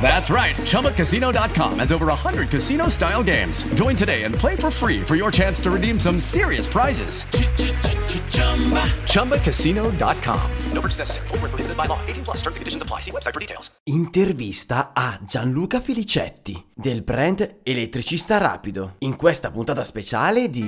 That's right. ChumbaCasino.com has over 100 casino style games. Join today and play for free for your chance to redeem some serious prizes. ChumbaCasino.com. No purchase necessary. Full prohibited by law. 18 plus terms and conditions apply. See website for details. Intervista a Gianluca Felicetti del brand Elettricista Rapido. In questa puntata speciale di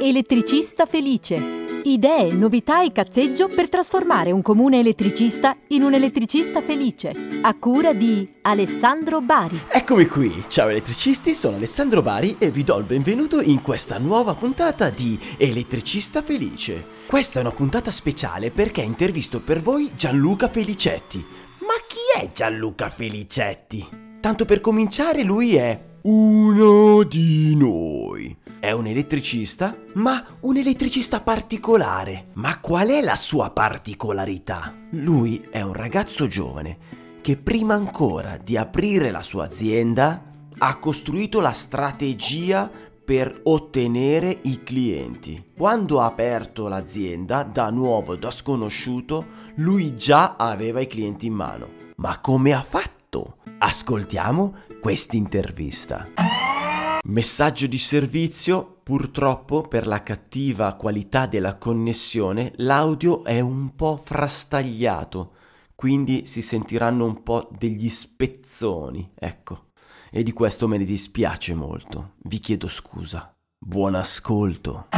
Elettricista Felice. Idee, novità e cazzeggio per trasformare un comune elettricista in un elettricista felice. A cura di Alessandro Bari. Eccomi qui, ciao elettricisti, sono Alessandro Bari e vi do il benvenuto in questa nuova puntata di Elettricista Felice. Questa è una puntata speciale perché intervisto per voi Gianluca Felicetti. Ma chi è Gianluca Felicetti? Tanto per cominciare, lui è uno di noi. È un elettricista, ma un elettricista particolare. Ma qual è la sua particolarità? Lui è un ragazzo giovane che prima ancora di aprire la sua azienda ha costruito la strategia per ottenere i clienti. Quando ha aperto l'azienda da nuovo, da sconosciuto, lui già aveva i clienti in mano. Ma come ha fatto? Ascoltiamo questa intervista. Messaggio di servizio, purtroppo per la cattiva qualità della connessione l'audio è un po' frastagliato, quindi si sentiranno un po' degli spezzoni, ecco. E di questo me ne dispiace molto, vi chiedo scusa. Buon ascolto.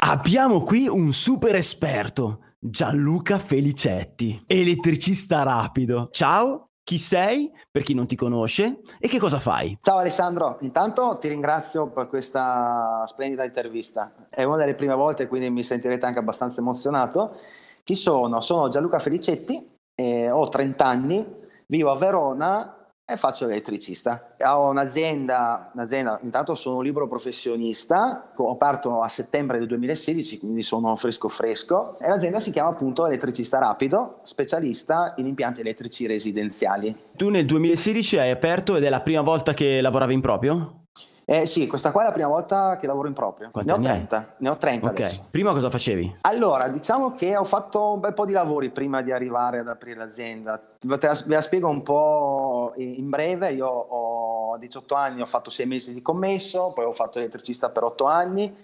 Abbiamo qui un super esperto, Gianluca Felicetti, elettricista rapido. Ciao, chi sei, per chi non ti conosce, e che cosa fai? Ciao Alessandro, intanto ti ringrazio per questa splendida intervista. È una delle prime volte, quindi mi sentirete anche abbastanza emozionato. Chi sono? Sono Gianluca Felicetti, ho 30 anni, vivo a Verona e faccio l'elettricista. Ho un'azienda, un'azienda, intanto sono un libero professionista, ho aperto a settembre del 2016, quindi sono fresco fresco, e l'azienda si chiama appunto Elettricista Rapido, specialista in impianti elettrici residenziali. Tu nel 2016 hai aperto ed è la prima volta che lavoravi in proprio? Eh sì, questa qua è la prima volta che lavoro in proprio. Quanti ne ho anni hai? 30, ne ho 30 Ok, adesso. prima cosa facevi? Allora, diciamo che ho fatto un bel po' di lavori prima di arrivare ad aprire l'azienda. Ve la, ve la spiego un po' in breve. Io ho 18 anni, ho fatto 6 mesi di commesso, poi ho fatto elettricista per 8 anni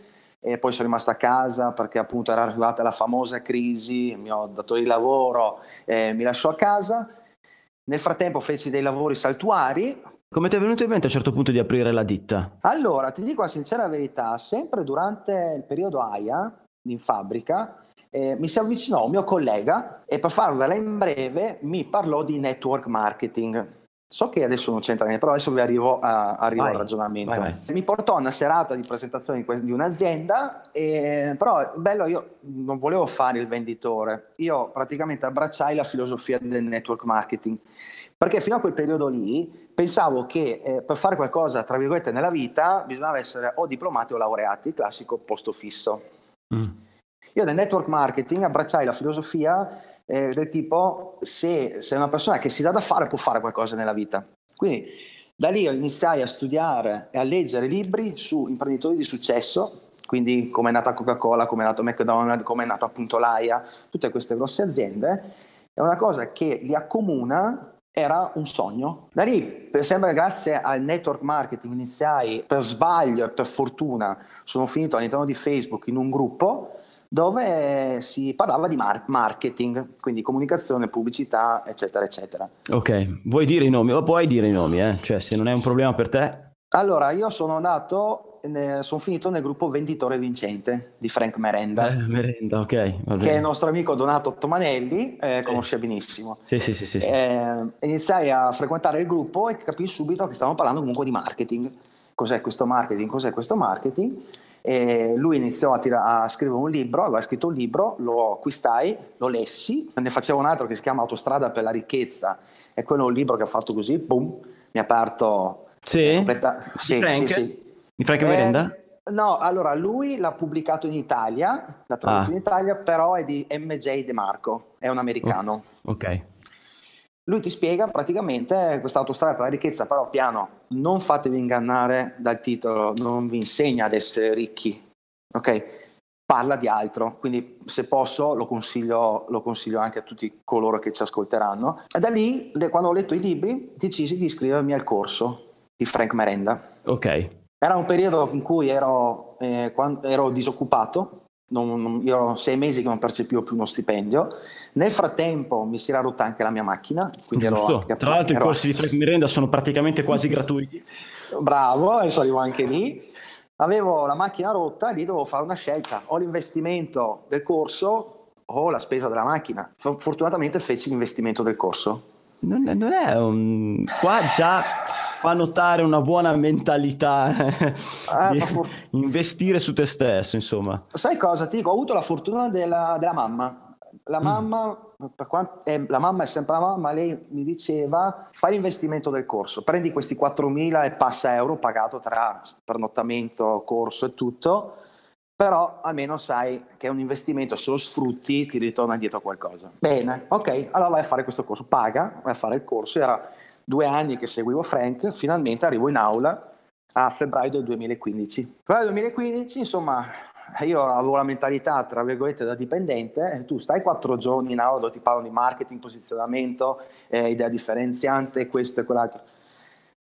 e poi sono rimasto a casa perché appunto era arrivata la famosa crisi, il mio datore di lavoro eh, mi lasciò a casa. Nel frattempo feci dei lavori saltuari, Come ti è venuto in mente a un certo punto di aprire la ditta? Allora, ti dico la sincera verità, sempre durante il periodo AIA in fabbrica eh, mi si avvicinò un mio collega e per farvela in breve mi parlò di network marketing. So che adesso non c'entra niente, però adesso vi arrivo, a- arrivo Vai, al ragionamento. vai, Mi portò a una serata di presentazione di, que- di un'azienda, e, però bello, io non volevo fare il venditore, io praticamente abbracciai la filosofia del network marketing, perché fino a quel periodo lì pensavo che eh, per fare qualcosa, tra virgolette, nella vita bisognava essere o diplomati o laureati, classico posto fisso. Mm. Io nel network marketing abbracciai la filosofia eh, del tipo se sei una persona che si dà da fare può fare qualcosa nella vita. Quindi da lì iniziai a studiare e a leggere libri su imprenditori di successo, quindi come è nata Coca-Cola, come è nato McDonald's, come è nata appunto l'AIA, tutte queste grosse aziende. E una cosa che li accomuna era un sogno. Da lì, per sempre grazie al network marketing, iniziai per sbaglio e per fortuna, sono finito all'interno di Facebook in un gruppo dove si parlava di mar- marketing, quindi comunicazione, pubblicità, eccetera, eccetera. Ok, vuoi dire i nomi? O puoi dire i nomi, eh? Cioè, se non è un problema per te... Allora, io sono andato, sono finito nel gruppo Venditore Vincente di Frank Merenda, Eh, merenda, ok, va che bene. il nostro amico Donato Tomanelli eh, Sì. conosce benissimo. Sì, sì, sì, sì. sì. Eh, iniziai a frequentare il gruppo e capii subito che stavamo parlando comunque di marketing. Cos'è questo marketing? Cos'è questo marketing? E lui iniziò a, tira- a scrivere un libro, aveva scritto un libro, lo acquistai, lo lessi, ne facevo un altro che si chiama Autostrada per la ricchezza e quello è un libro che ha fatto così, boom, mi ha aperto... Sì? completa- Di sì, Frank? sì, sì. Di Frank Eh, Merenda? No, allora lui l'ha pubblicato in Italia, l'ha tradotto Ah. in Italia, però è di MJ De Marco, è un americano. Ok. Lui ti spiega praticamente questa autostrada per la ricchezza, però piano, non fatevi ingannare dal titolo, non vi insegna ad essere ricchi, ok? Parla di altro, quindi se posso lo consiglio, lo consiglio anche a tutti coloro che ci ascolteranno. E da lì, quando ho letto i libri, decisi di iscrivermi al corso di Frank Merenda. Ok. Era un periodo in cui ero, eh, ero disoccupato, non, non, io ero sei mesi che non percepivo più uno stipendio. Nel frattempo mi si era rotta anche la mia macchina. Ero, Tra l'altro ero... i corsi di Frank Miranda sono praticamente quasi gratuiti. Bravo, adesso arrivo anche lì. Avevo la macchina rotta e lì dovevo fare una scelta. O l'investimento del corso o la spesa della macchina. Fortunatamente feci l'investimento del corso. Non, non è un... Qua già fa notare una buona mentalità, ah, for... investire su te stesso, insomma. Sai cosa? Ti dico, ho avuto la fortuna della, della mamma. La mm. mamma, per quanto, eh, la mamma è sempre la mamma, lei mi diceva fai l'investimento del corso, prendi questi 4.000 e passa euro pagato tra pernottamento, corso e tutto, però almeno sai che è un investimento, se lo sfrutti ti ritorna indietro qualcosa. Bene, ok, allora vai a fare questo corso, paga, vai a fare il corso, era due anni che seguivo Frank, finalmente arrivo in aula a febbraio del 2015. Febbraio del 2015, insomma, io avevo la mentalità, tra virgolette, da dipendente, tu stai quattro giorni in aula dove ti parlano di marketing, posizionamento, eh, idea differenziante, questo e quell'altro.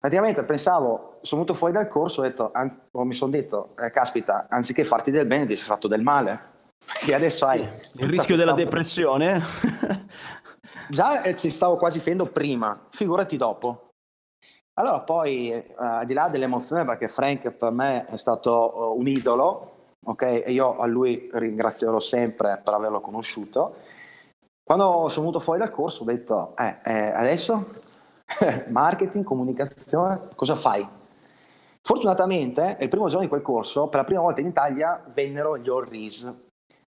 Praticamente pensavo, sono venuto fuori dal corso, ho detto, anzi, mi sono detto, eh, caspita, anziché farti del bene ti sei fatto del male. E adesso hai... Il rischio della depressione? Già eh, ci stavo quasi finendo prima, figurati dopo. Allora poi, eh, al di là dell'emozione, perché Frank per me è stato uh, un idolo, ok? E io a lui ringrazierò sempre per averlo conosciuto. Quando sono venuto fuori dal corso ho detto, eh, eh, adesso marketing, comunicazione, cosa fai? Fortunatamente, il primo giorno di quel corso, per la prima volta in Italia, vennero gli All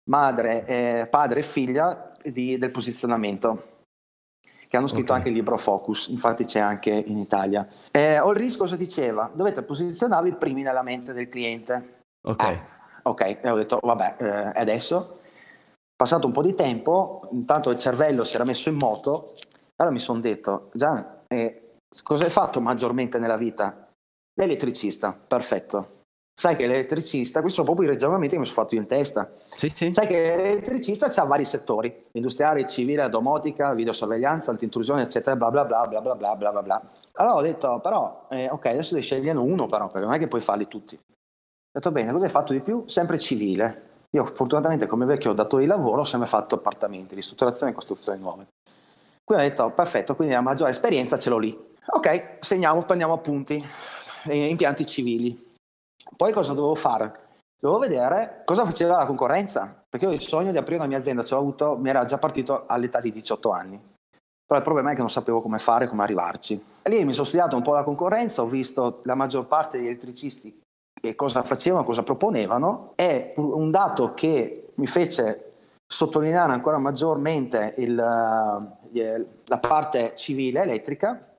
madre, eh, padre e figlia di, del posizionamento che hanno scritto okay. anche il libro Focus, infatti c'è anche in Italia. Eh, Olris cosa diceva? Dovete posizionarvi primi nella mente del cliente. Ok. Ah, ok, e ho detto, vabbè, eh, adesso? Passato un po' di tempo, intanto il cervello si era messo in moto, allora mi sono detto, Gian, eh, cosa hai fatto maggiormente nella vita? L'elettricista, perfetto. Sai che l'elettricista, questi sono proprio i ragionamenti che mi sono fatto io in testa. Sì, sì. Sai che l'elettricista ha vari settori, industriale, civile, domotica, videosorveglianza, antintrusione, eccetera, bla bla bla bla bla bla bla bla bla. Allora ho detto, però, eh, ok, adesso devi scegliere uno però, perché non è che puoi farli tutti. Ho detto, bene, cosa hai fatto di più? Sempre civile. Io fortunatamente come vecchio datore di lavoro ho sempre fatto appartamenti, ristrutturazione e costruzioni nuove. Quindi ho detto, perfetto, quindi la maggiore esperienza ce l'ho lì. Ok, segniamo, prendiamo appunti, eh, impianti civili poi cosa dovevo fare? Dovevo vedere cosa faceva la concorrenza, perché io il sogno di aprire una mia azienda ce l'ho avuto, mi era già partito all'età di 18 anni. Però il problema è che non sapevo come fare, come arrivarci. E lì mi sono studiato un po' la concorrenza, ho visto la maggior parte degli elettricisti e cosa facevano, cosa proponevano e un dato che mi fece sottolineare ancora maggiormente il, eh, la parte civile elettrica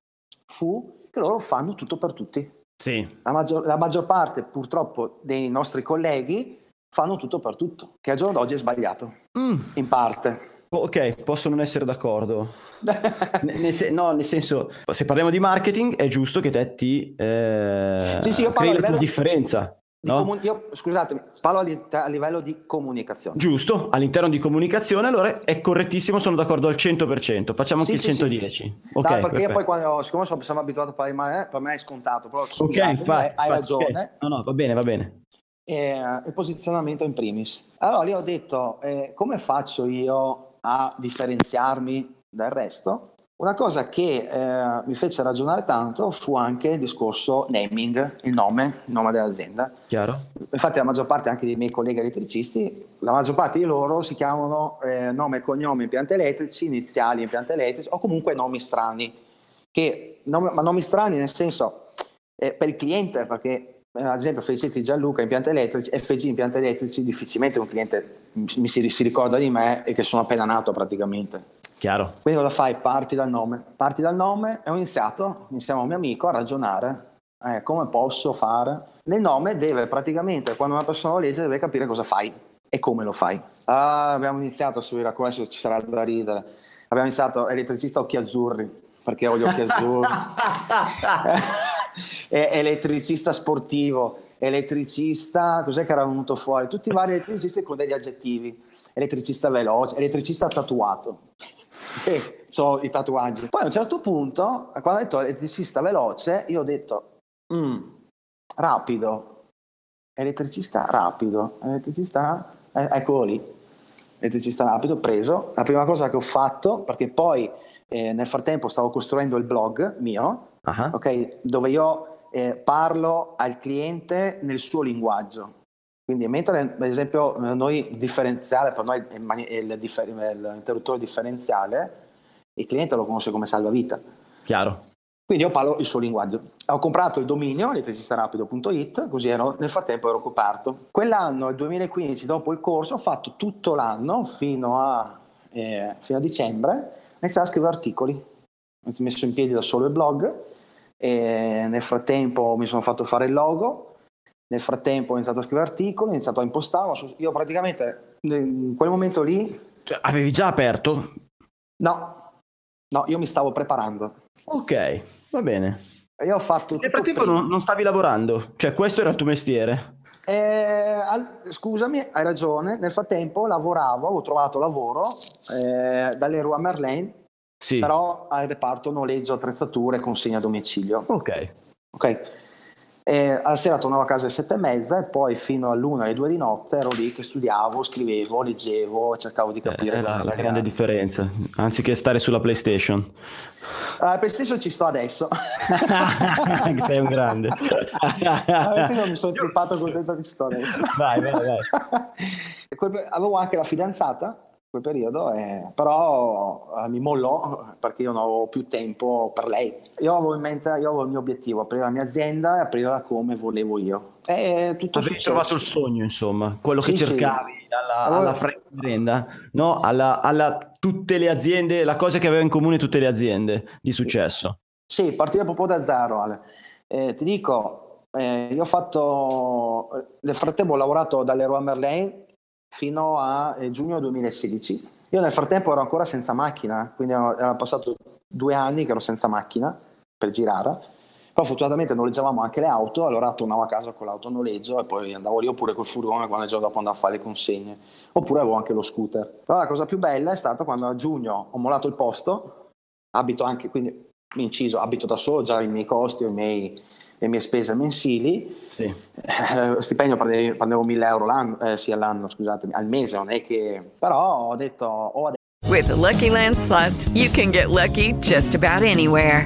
fu che loro fanno tutto per tutti. Sì. La, maggior, la maggior parte purtroppo dei nostri colleghi fanno tutto per tutto, che al giorno d'oggi è sbagliato, mm. in parte. Ok, posso non essere d'accordo. nel, se- no, nel senso, se parliamo di marketing, è giusto che te ti eh, sì, sì, crei la tua differenza. No? Comun- io, scusatemi, parlo a, livello di comunicazione. Giusto, all'interno di comunicazione, allora è correttissimo, sono d'accordo al 100%. Facciamo anche sì, il 110. Sì. Okay, no, perché io poi quando, siccome sono abituato a parlare, per me è scontato, però scusate, okay, vai, hai vai, ragione. Okay. No, no, va bene, va bene. E, il posizionamento in primis. Allora lì ho detto, eh, come faccio io a differenziarmi dal resto? Una cosa che eh, mi fece ragionare tanto fu anche il discorso naming, il nome, il nome dell'azienda. Chiaro. Infatti la maggior parte anche dei miei colleghi elettricisti, la maggior parte di loro si chiamano eh, nome e cognome impianti elettrici, iniziali impianti elettrici o comunque nomi strani. Che, nome, ma nomi strani nel senso eh, per il cliente, perché eh, ad esempio Felicetti Gianluca impianti elettrici, FG impianti elettrici, difficilmente un cliente mi si, si ricorda di me e che sono appena nato praticamente. Chiaro. Quindi cosa fai? Parti dal nome. Parti dal nome e ho iniziato, insieme a un mio amico, a ragionare. Eh, come posso fare? Nel nome deve praticamente, quando una persona lo legge, deve capire cosa fai e come lo fai. Ah, abbiamo iniziato a seguire, adesso ci sarà da ridere. Abbiamo iniziato elettricista occhi azzurri. perché ho gli occhi azzurri, elettricista sportivo, elettricista, cos'è che era venuto fuori? Tutti i vari elettricisti con degli aggettivi, elettricista veloce, elettricista tatuato. E ho i tatuaggi. Poi a un certo punto, quando ha detto elettricista veloce, io ho detto, mm, rapido, elettricista rapido, elettricista, eh, eccolo lì, elettricista rapido, preso. La prima cosa che ho fatto, perché poi eh, nel frattempo stavo costruendo il blog mio, uh-huh. okay, dove io eh, parlo al cliente nel suo linguaggio. Quindi mentre ad esempio noi differenziale, per noi il, differ- l'interruttore differenziale, il cliente lo conosce come salvavita. Chiaro. Quindi io parlo il suo linguaggio. Ho comprato il dominio elettricistarapido.it, così ero, nel frattempo ero coperto. Quell'anno, il 2015, dopo il corso, ho fatto tutto l'anno fino a, eh, fino a dicembre, ho iniziato a scrivere articoli. Ho messo in piedi da solo il blog e nel frattempo mi sono fatto fare il logo, nel frattempo ho iniziato a scrivere articoli, ho iniziato a impostarlo. Io praticamente in quel momento lì... Cioè, avevi già aperto? No, no, io mi stavo preparando. Ok, va bene. Io ho fatto... Nel frattempo non, non, stavi lavorando? Cioè questo era il tuo mestiere? Eh, scusami, hai ragione. Nel frattempo lavoravo, avevo trovato lavoro eh, Rua Merlin sì. però al reparto noleggio attrezzature e consegna a domicilio. Ok. Ok. E alla sera tornavo a casa alle sette e mezza e poi fino all'una alle due di notte ero lì che studiavo, scrivevo, leggevo cercavo di eh, capire. È la, la grande differenza, anziché stare sulla PlayStation. La uh, PlayStation ci sto adesso. Sei un grande. Adesso non mi sono trippato contento che ci sto adesso. Vai, vai, vai. Avevo anche la fidanzata quel periodo, eh, però eh, mi mollò perché io non avevo più tempo per lei. Io avevo in mente, io avevo il mio obiettivo, aprire la mia azienda e aprirla come volevo io. E tutto Avevi trovato il sogno, insomma, quello sì, che cercavi sì. alla, allora, alla azienda, no? Alla, alla, tutte le aziende, la cosa che aveva in comune tutte le aziende di successo. Sì, partire proprio da zero, Ale. Eh, ti dico, eh, io ho fatto, nel frattempo ho lavorato dalle Roi Merlin fino a eh, giugno 2016. Io nel frattempo ero ancora senza macchina, quindi erano passati due anni che ero senza macchina per girare. Poi fortunatamente noleggiavamo anche le auto, allora tornavo a casa con l'auto a noleggio e poi andavo lì oppure col furgone quando il giorno dopo andavo a fare le consegne. Oppure avevo anche lo scooter. Però la cosa più bella è stata quando a giugno ho mollato il posto, abito anche, quindi inciso, abito da solo, già i miei costi, i miei, le mie spese mensili. Sì. Eh, stipendio prendevo, prendevo 1000 euro l'anno, eh, sì, all'anno, scusatemi, al mese, non è che... Però ho detto... Ho adesso... With the Lucky Land slots, you can get lucky just about anywhere.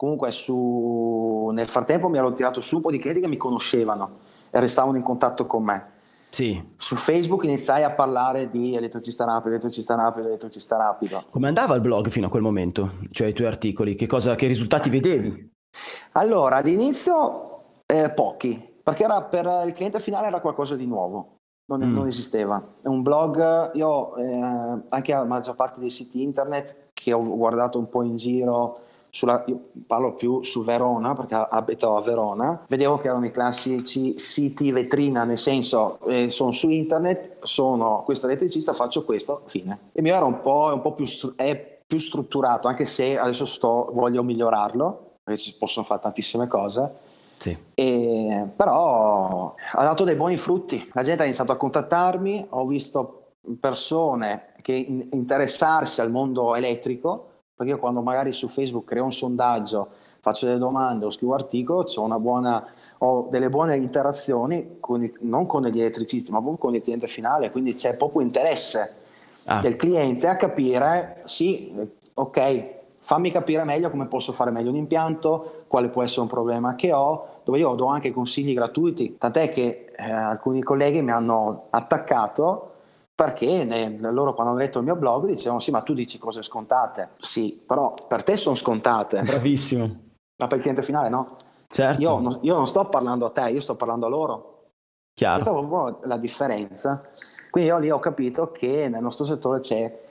Comunque su... nel frattempo mi ero tirato su un po' di clienti che mi conoscevano e restavano in contatto con me. Sì. Su Facebook iniziai a parlare di elettricista rapido, elettricista rapido, elettricista rapido. Come andava il blog fino a quel momento? Cioè i tuoi articoli, che, cosa, che risultati vedevi? Allora, all'inizio eh, pochi, perché era per il cliente finale era qualcosa di nuovo. Non, mm. non esisteva. È un blog, io eh, anche la maggior parte dei siti internet che ho guardato un po' in giro, sulla, parlo più su Verona perché abito a Verona, vedevo che erano i classici siti vetrina, nel senso eh, sono su internet, sono questo elettricista, faccio questo, fine. Il mio era un po', un po più, stru- è più strutturato, anche se adesso sto, voglio migliorarlo, perché si possono fare tantissime cose. Sì. E, però ha dato dei buoni frutti, la gente ha iniziato a contattarmi, ho visto persone che in- interessarsi al mondo elettrico perché io quando magari su Facebook creo un sondaggio, faccio delle domande o scrivo articolo, ho, buona, ho delle buone interazioni con i, non con gli elettricisti, ma proprio con il cliente finale, quindi c'è proprio interesse ah. del cliente a capire, sì, ok, fammi capire meglio come posso fare meglio un impianto, quale può essere un problema che ho, dove io do anche consigli gratuiti, tant'è che eh, alcuni colleghi mi hanno attaccato perché ne, loro quando hanno letto il mio blog dicevano sì ma tu dici cose scontate sì però per te sono scontate bravissimo ma per il cliente finale no Certo. Io non, io non sto parlando a te, io sto parlando a loro. Chiaro. Questa è proprio la differenza. Quindi io lì ho capito che nel nostro settore c'è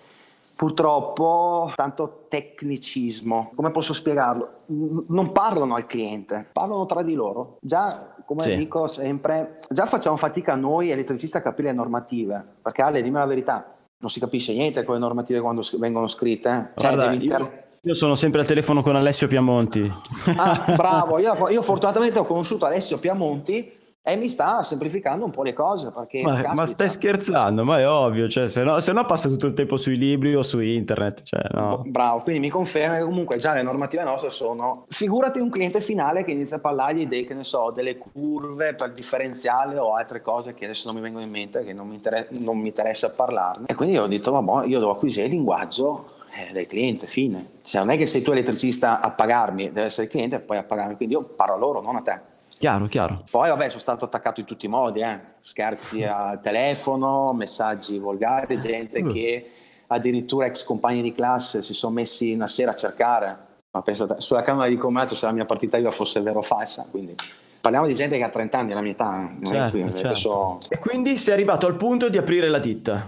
purtroppo tanto tecnicismo. Come posso spiegarlo? Non parlano al cliente, parlano tra di loro. Già, come Sì. dico sempre, già facciamo fatica noi elettricisti a capire le normative. Perché Ale, dimmi la verità, non si capisce niente con le normative quando vengono scritte. eh. Cioè, Guarda, devi io, inter- io sono sempre al telefono con Alessio Piamonti. Ah, bravo, io, io fortunatamente ho conosciuto Alessio Piamonti e mi sta semplificando un po' le cose perché Ma, ma stai scherzando? Ma è ovvio, cioè, se no, se no passo tutto il tempo sui libri o su internet. Cioè, no. Bravo, quindi mi conferma che comunque già le normative nostre sono. Figurati un cliente finale che inizia a parlargli dei, che ne so, delle curve per differenziale o altre cose che adesso non mi vengono in mente, che non mi, inter- non mi interessa parlarne. E quindi ho detto, vabbè, io devo acquisire il linguaggio eh, del cliente, fine. Cioè, non è che sei tu elettricista a pagarmi, deve essere il cliente e poi a pagarmi. Quindi io parlo a loro, non a te. Chiaro, chiaro. Poi vabbè sono stato attaccato in tutti i modi, eh. scherzi al telefono, messaggi volgari, gente Mm. che addirittura ex compagni di classe si sono messi una sera a cercare, ma penso sulla Camera di Commercio se la mia partita IVA fosse vera o falsa, quindi parliamo di gente che ha 30 anni, la mia età, eh. Certo, qui, certo. adesso- E quindi sei arrivato al punto di aprire la ditta.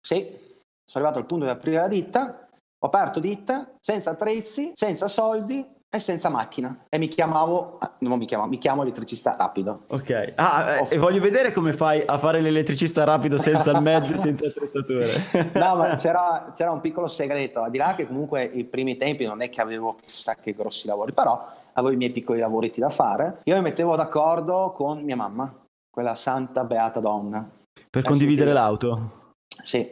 sì, sono arrivato al punto di aprire la ditta, ho aperto ditta, senza attrezzi, senza soldi e senza macchina e mi chiamavo, non mi chiamavo, mi chiamo elettricista rapido. Ok. Ah, eh, e voglio vedere come fai a fare l'elettricista rapido senza il mezzo e senza attrezzature. No, ma c'era, c'era un piccolo segreto, al di là che comunque i primi tempi non è che avevo chissà che grossi lavori, però avevo i miei piccoli lavoretti da fare. Io mi mettevo d'accordo con mia mamma, quella santa beata donna. per Eh, condividere sì, l'auto. Sì,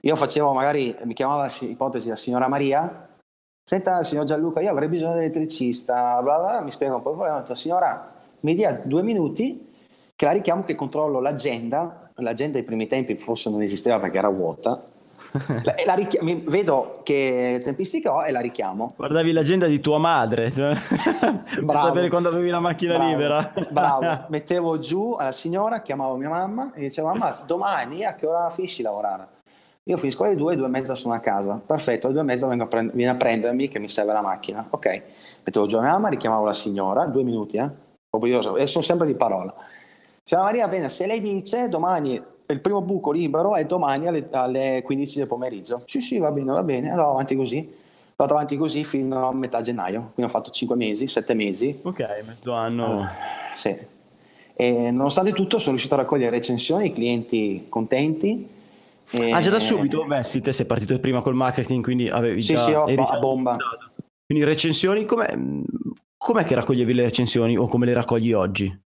io facevo magari, mi chiamava ipotesi la signora Maria, senta signor Gianluca, io avrei bisogno di un elettricista, bla bla, mi spiega un po', poi ho detto signora mi dia due minuti che la richiamo che controllo l'agenda, l'agenda ai primi tempi forse non esisteva perché era vuota, e la mi- vedo che tempistica ho e la richiamo. Guardavi l'agenda di tua madre per sapere quando avevi la macchina Bravo, libera. Bravo, mettevo giù alla signora, chiamavo mia mamma e dicevo mamma domani a che ora finisci lavorare? Io finisco alle due, due e mezza sono a casa. Perfetto, alle due e mezza vengo a prend- vieni a prendermi che mi serve la macchina. Ok, mettevo giù la mia mamma, richiamavo la signora, due minuti, eh? Io e sono sempre di parola. Signora Maria, bene, se lei dice domani il primo buco libero è domani alle, alle 15 del pomeriggio. Sì, sì, va bene, va bene. Allora avanti così. Fatto avanti così fino a metà gennaio. Quindi ho fatto 5 mesi, 7 mesi. Ok, mezzo anno. Sì. E nonostante tutto sono riuscito a raccogliere recensioni, clienti contenti. E- Ah, già da subito? Beh, sì, te sei partito prima col marketing, quindi avevi Sì, già... sì, eri a bomba. Quindi recensioni, com'è, com'è che raccoglievi le recensioni o come le raccogli oggi?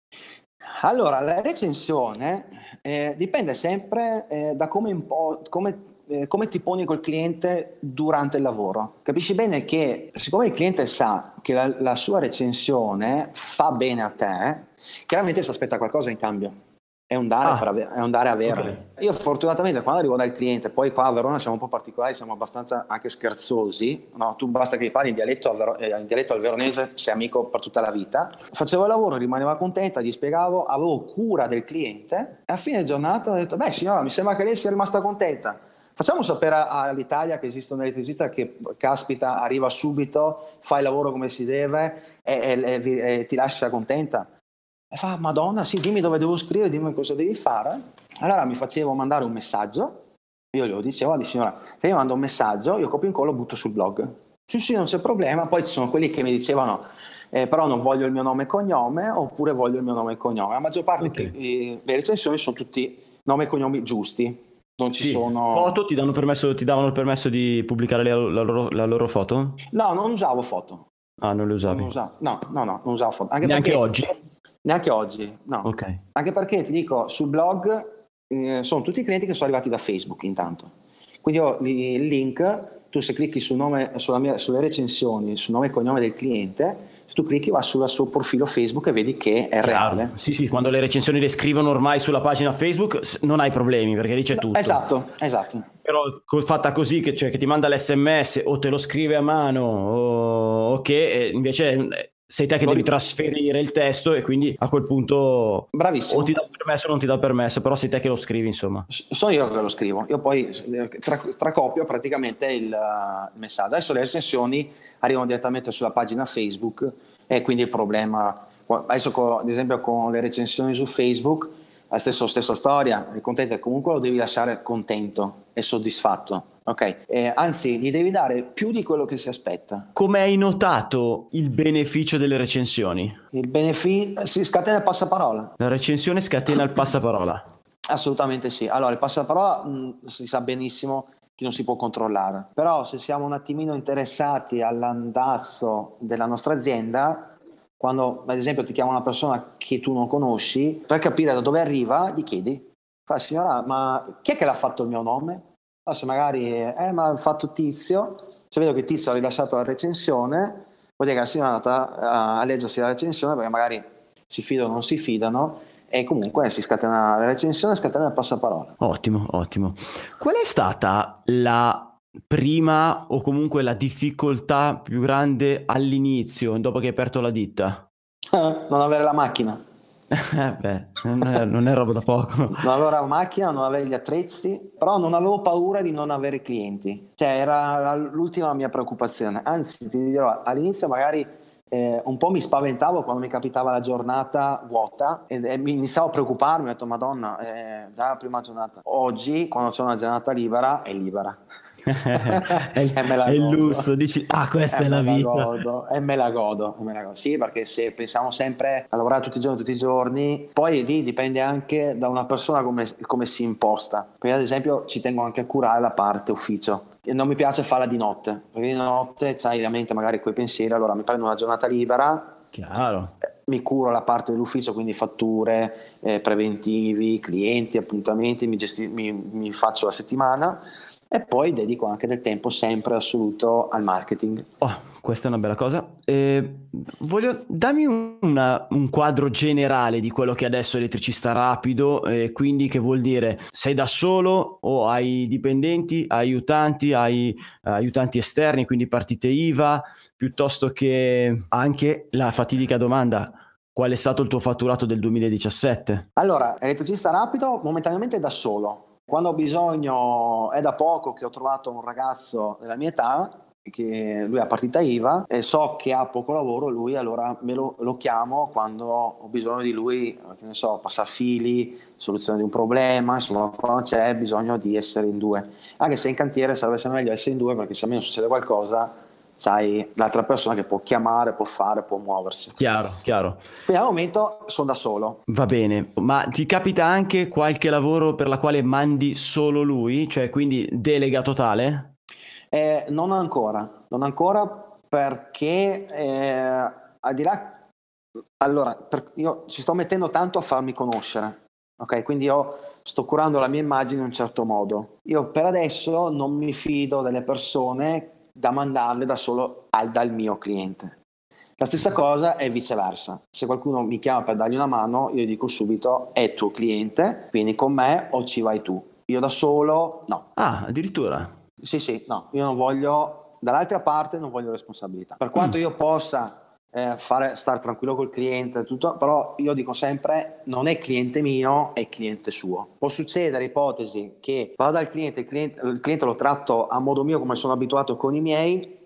Allora, la recensione eh, dipende sempre eh, da come, impo- come, eh, come ti poni col cliente durante il lavoro. Capisci bene che siccome il cliente sa che la, la sua recensione fa bene a te, chiaramente si aspetta qualcosa in cambio. È un dare, Ah. ave- è un dare avere. Io fortunatamente quando arrivo dal cliente, poi qua a Verona siamo un po' particolari, siamo abbastanza anche scherzosi, no? tu basta che parli in dialetto, al vero- eh, in dialetto al veronese, sei amico per tutta la vita. Facevo il lavoro, rimaneva contenta, gli spiegavo, avevo cura del cliente e a fine giornata ho detto, beh signora, mi sembra che lei sia rimasta contenta. Facciamo sapere all'Italia che esiste un elettricista che caspita, arriva subito, fa il lavoro come si deve e, e- e e ti lascia contenta. E fa, Madonna, sì, dimmi dove devo scrivere, dimmi cosa devi fare. Allora mi facevo mandare un messaggio, io glielo dicevo, di signora, se io mando un messaggio, io copio e incollo, butto sul blog. Sì, sì, non c'è problema. Poi ci sono quelli che mi dicevano, eh, però non voglio il mio nome e cognome, oppure voglio il mio nome e cognome. La maggior parte Ok. che, eh, le recensioni sono tutti nomi e cognomi giusti. Non ci Sì. sono... Foto ti, danno permesso, ti davano il permesso di pubblicare la, la loro, la loro foto? No, non usavo foto. Ah, non le usavi. Non usavo- No, no, no, non usavo foto. Anche Neanche perché- oggi? Neanche oggi, no. Ok. Anche perché ti dico, sul blog eh, sono tutti i clienti che sono arrivati da Facebook intanto. Quindi ho il link, tu se clicchi sul nome, sulla mia- sulle recensioni, sul nome e cognome del cliente, se tu clicchi va sul suo profilo Facebook e vedi che è reale. Sì, sì, quando le recensioni le scrivono ormai sulla pagina Facebook non hai problemi perché lì c'è tutto. Esatto, esatto. Però fatta così che, cioè, che ti manda l'SMS o te lo scrive a mano o, che invece eh, sei te che devi ri- trasferire il testo e quindi a quel punto Bravissimo. o ti dà permesso o non ti dà permesso, però sei te che lo scrivi insomma. Sono io che lo scrivo, io poi tra- tracopio praticamente il, il messaggio. Adesso le recensioni arrivano direttamente sulla pagina Facebook e quindi il problema adesso con, ad esempio con le recensioni su Facebook, la stessa, stessa storia, il contento comunque lo devi lasciare contento e soddisfatto. Ok, eh, anzi, gli devi dare più di quello che si aspetta. Come hai notato il beneficio delle recensioni? Il beneficio si scatena il passaparola. La recensione scatena il passaparola. Assolutamente sì. Allora, il passaparola mh, si sa benissimo che non si può controllare, però se siamo un attimino interessati all'andazzo della nostra azienda, quando ad esempio ti chiama una persona che tu non conosci, per capire da dove arriva, gli chiedi, fa signora, ma chi è che l'ha fatto il mio nome? No, se magari, eh, ma l'ha fatto Tizio, se vedo che Tizio ha rilasciato la recensione, vuol dire che la signora è andata a leggersi la recensione perché magari si fidano o non si fidano e comunque si scatena la recensione, scatena il passaparola. Ottimo, ottimo. Qual è stata la prima o comunque la difficoltà più grande all'inizio, dopo che hai aperto la ditta? non avere la macchina. Eh beh, non è, non è, roba da poco. Non avevo la macchina, non avevo gli attrezzi, però non avevo paura di non avere clienti. Cioè, era l'ultima mia preoccupazione. Anzi, ti dirò, all'inizio magari eh, un po' mi spaventavo quando mi capitava la giornata vuota e, e mi iniziavo a preoccuparmi, ho detto Madonna, è già la prima giornata. Oggi, quando c'è una giornata libera, è libera è, è il lusso, dici, ah, questa è, è la vita. Godo, e me la godo, me la godo. Sì, perché se pensiamo sempre a lavorare tutti i giorni, tutti i giorni, poi lì dipende anche da una persona come, come si imposta. Perché, ad esempio, ci tengo anche a curare la parte ufficio. E non mi piace farla di notte, perché di notte c'hai la mente magari quei pensieri, allora mi prendo una giornata libera. Chiaro mi curo la parte dell'ufficio, quindi fatture, eh, preventivi, clienti, appuntamenti, mi, gesti- mi, mi faccio la settimana e poi dedico anche del tempo sempre assoluto al marketing. Oh, questa è una bella cosa. Eh, voglio, dammi una, un quadro generale di quello che adesso è elettricista rapido, eh, quindi che vuol dire sei da solo o hai dipendenti, hai aiutanti, hai eh, aiutanti esterni, quindi partite IVA, piuttosto che anche la fatidica domanda. Qual è stato il tuo fatturato del 2017? Allora, elettricista rapido momentaneamente da solo, quando ho bisogno, è da poco che ho trovato un ragazzo della mia età che lui ha partita IVA e so che ha poco lavoro lui allora me lo, lo chiamo quando ho bisogno di lui che ne so passare fili soluzione di un problema insomma quando c'è bisogno di essere in due. Anche se in cantiere sarebbe sempre meglio essere in due perché se a me non succede qualcosa c'hai l'altra persona che può chiamare, può fare, può muoversi. Chiaro, chiaro. Quindi al momento sono da solo. Va bene, ma ti capita anche qualche lavoro per la quale mandi solo lui, cioè quindi delega totale? Eh, non ancora, non ancora perché eh, al di là... Allora, per, io ci sto mettendo tanto a farmi conoscere. Ok, quindi io sto curando la mia immagine in un certo modo. Io per adesso non mi fido delle persone da mandarle da solo al, dal mio cliente. La stessa cosa è viceversa. Se qualcuno mi chiama per dargli una mano, io dico subito è tuo cliente, vieni con me o ci vai tu. Io da solo no. Ah, addirittura. Sì, sì, no, io non voglio, dall'altra parte non voglio responsabilità. Per quanto mm. io possa eh, fare, stare tranquillo col cliente, tutto, però io dico sempre non è cliente mio, è cliente suo. Può succedere ipotesi che vado dal cliente, il cliente, il cliente lo tratto a modo mio come sono abituato con i miei,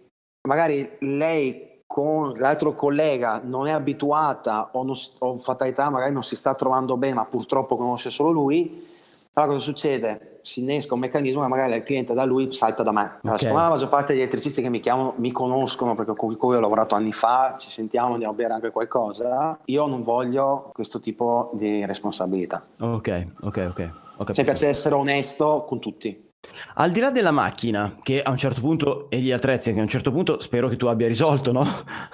magari lei con l'altro collega non è abituata o, non, o fatalità magari non si sta trovando bene ma purtroppo conosce solo lui allora cosa succede? Si innesca un meccanismo che magari il cliente da lui salta da me. Allora, okay. La maggior parte degli elettricisti che mi chiamano mi conoscono perché con cui ho lavorato anni fa, ci sentiamo, andiamo a bere anche qualcosa, io non voglio questo tipo di responsabilità. Ok, ok, ok. Cioè piace essere onesto con tutti. Al di là della macchina, che a un certo punto, e gli attrezzi, che a un certo punto spero che tu abbia risolto, no?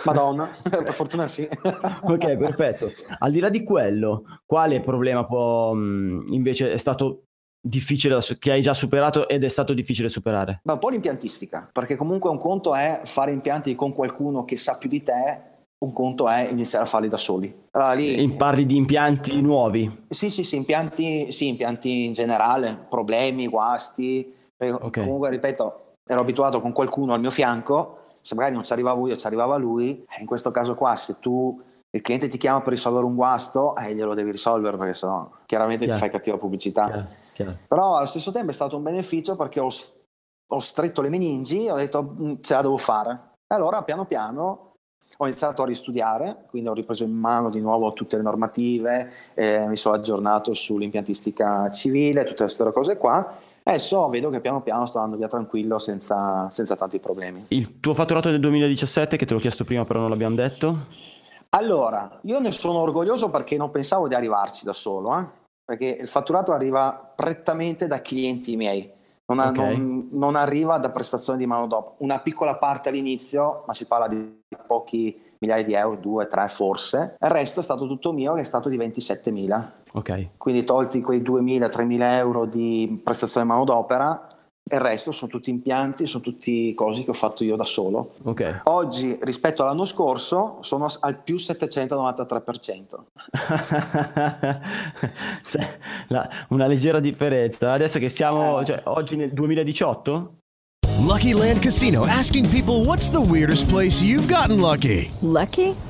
Madonna, per fortuna sì. ok, perfetto. Al di là di quello, quale problema può invece è stato difficile che hai già superato ed è stato difficile superare? Beh, un po' l'impiantistica, perché comunque un conto è fare impianti con qualcuno che sa più di te un conto è iniziare a farli da soli. Allora, lì... Parli di impianti nuovi? Sì, sì, sì, impianti, sì, impianti in generale, problemi, guasti. Okay. Comunque, ripeto, ero abituato con qualcuno al mio fianco, se magari non ci arrivavo io, ci arrivava lui. In questo caso qua, se tu il cliente ti chiama per risolvere un guasto, eh, glielo devi risolvere perché sennò chiaramente chiaro. ti fai cattiva pubblicità. Chiaro. Chiaro. Però allo stesso tempo è stato un beneficio perché ho, ho stretto le meningi, ho detto mm, ce la devo fare. E allora piano piano ho iniziato a ristudiare, quindi ho ripreso in mano di nuovo tutte le normative, eh, mi sono aggiornato sull'impiantistica civile, tutte queste cose qua. Adesso vedo che piano piano sto andando via tranquillo senza, senza tanti problemi. Il tuo fatturato del 2017, che te l'ho chiesto prima però non l'abbiamo detto? Allora, io ne sono orgoglioso perché non pensavo di arrivarci da solo, eh? perché il fatturato arriva prettamente da clienti miei, non, ha, okay. non, non, arriva da prestazioni di mano dopo. Una piccola parte all'inizio, ma si parla di pochi migliaia di euro, due, tre forse. Il resto è stato tutto mio, che è stato di 27.000. Ok. Quindi tolti quei 2.000-3.000 euro di prestazione di manodopera, e il resto sono tutti impianti, sono tutti cose che ho fatto io da solo. Okay. Oggi rispetto all'anno scorso sono al più 793%. cioè, la, una leggera differenza. Adesso che siamo, eh. cioè, oggi nel 2018? Lucky Land Casino asking people what's the weirdest place you've gotten lucky? Lucky?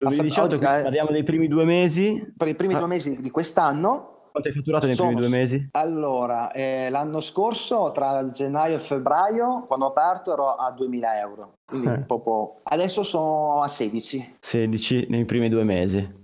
2018, oggi, parliamo dei primi due mesi. Per i primi ah. due mesi di quest'anno. Quanto hai fatturato nei sono, primi due mesi? Allora, eh, l'anno scorso, tra gennaio e febbraio, quando ho aperto, ero a 2000 euro. Quindi eh. Adesso sono a 16. 16 nei primi due mesi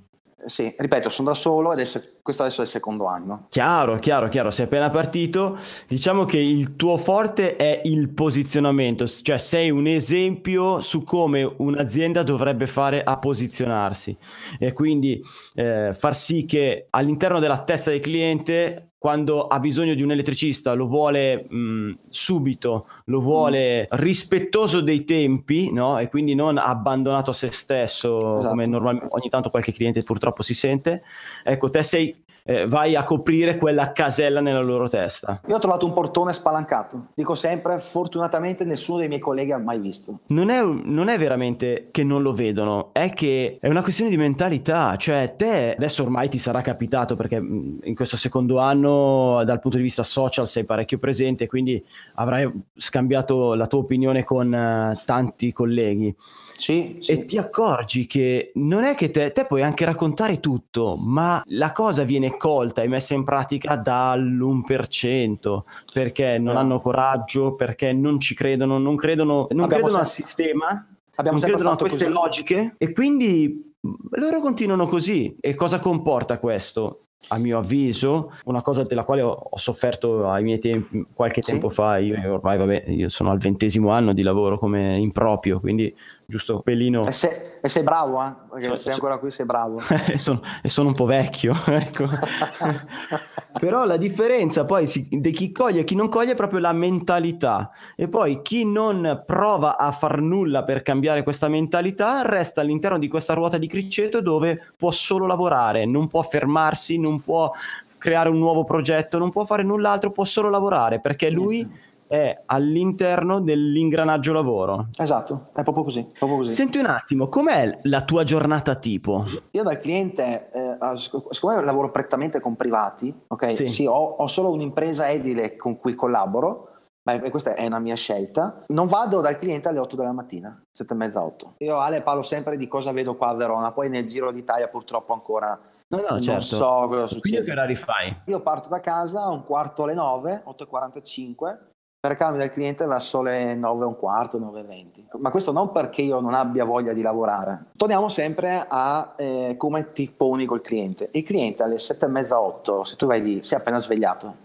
sì, ripeto, sono da solo ed è, questo adesso è il secondo anno. Chiaro, chiaro, chiaro, sei appena partito. Diciamo che il tuo forte è il posizionamento, cioè sei un esempio su come un'azienda dovrebbe fare a posizionarsi e quindi eh, far sì che all'interno della testa del cliente quando ha bisogno di un elettricista lo vuole mh, subito, lo vuole mm. rispettoso dei tempi, no? E quindi non abbandonato a se stesso, esatto. come normalmente ogni tanto qualche cliente purtroppo si sente. Ecco, te sei eh, vai a coprire quella casella nella loro testa. Io ho trovato un portone spalancato, dico sempre, fortunatamente nessuno dei miei colleghi ha mai visto. Non è, non è veramente che non lo vedono, è che è una questione di mentalità, cioè te adesso ormai ti sarà capitato perché mm, in questo secondo anno dal punto di vista social sei parecchio presente, quindi avrai scambiato la tua opinione con uh, tanti colleghi. Sì, sì. E ti accorgi che non è che te, te puoi anche raccontare tutto, ma la cosa viene colta e messa in pratica dall'1% perché non no. hanno coraggio, perché non ci credono, non credono, non credono sempre, al sistema, abbiamo non credono a queste così. logiche e quindi loro continuano così. E cosa comporta questo? a mio avviso, una cosa della quale ho, ho sofferto ai miei tempi, qualche sì. tempo fa, io ormai vabbè, io sono al ventesimo anno di lavoro come improprio, quindi giusto pelino. E sei, e sei bravo, eh? Perché so, sei ancora qui, sei bravo. e, sono, e sono un po' vecchio, ecco. Però la differenza poi si, di chi coglie e chi non coglie è proprio la mentalità. E poi chi non prova a far nulla per cambiare questa mentalità resta all'interno di questa ruota di criceto dove può solo lavorare, non può fermarsi, non può creare un nuovo progetto, non può fare null'altro, può solo lavorare perché lui è all'interno dell'ingranaggio lavoro. Esatto, è proprio così, proprio così. Senti un attimo, com'è la tua giornata tipo? Io dal cliente, eh, siccome lavoro prettamente con privati, ok? Sì, sì ho, ho, solo un'impresa edile con cui collaboro, ma questa è una mia scelta. Non vado dal cliente alle 8 della mattina, 7 e mezza, 8. Io Ale parlo sempre di cosa vedo qua a Verona, poi nel Giro d'Italia purtroppo ancora No, no, non certo. so cosa succede. Quindi che orari fai? Io parto da casa a un quarto alle 9, 8.45, per cambio del cliente verso le 9 e un quarto, 9 e 20. Ma questo non perché io non abbia voglia di lavorare. Torniamo sempre a eh, come ti poni col cliente. Il cliente alle 7 e mezza, 8, se tu vai lì, sei appena svegliato,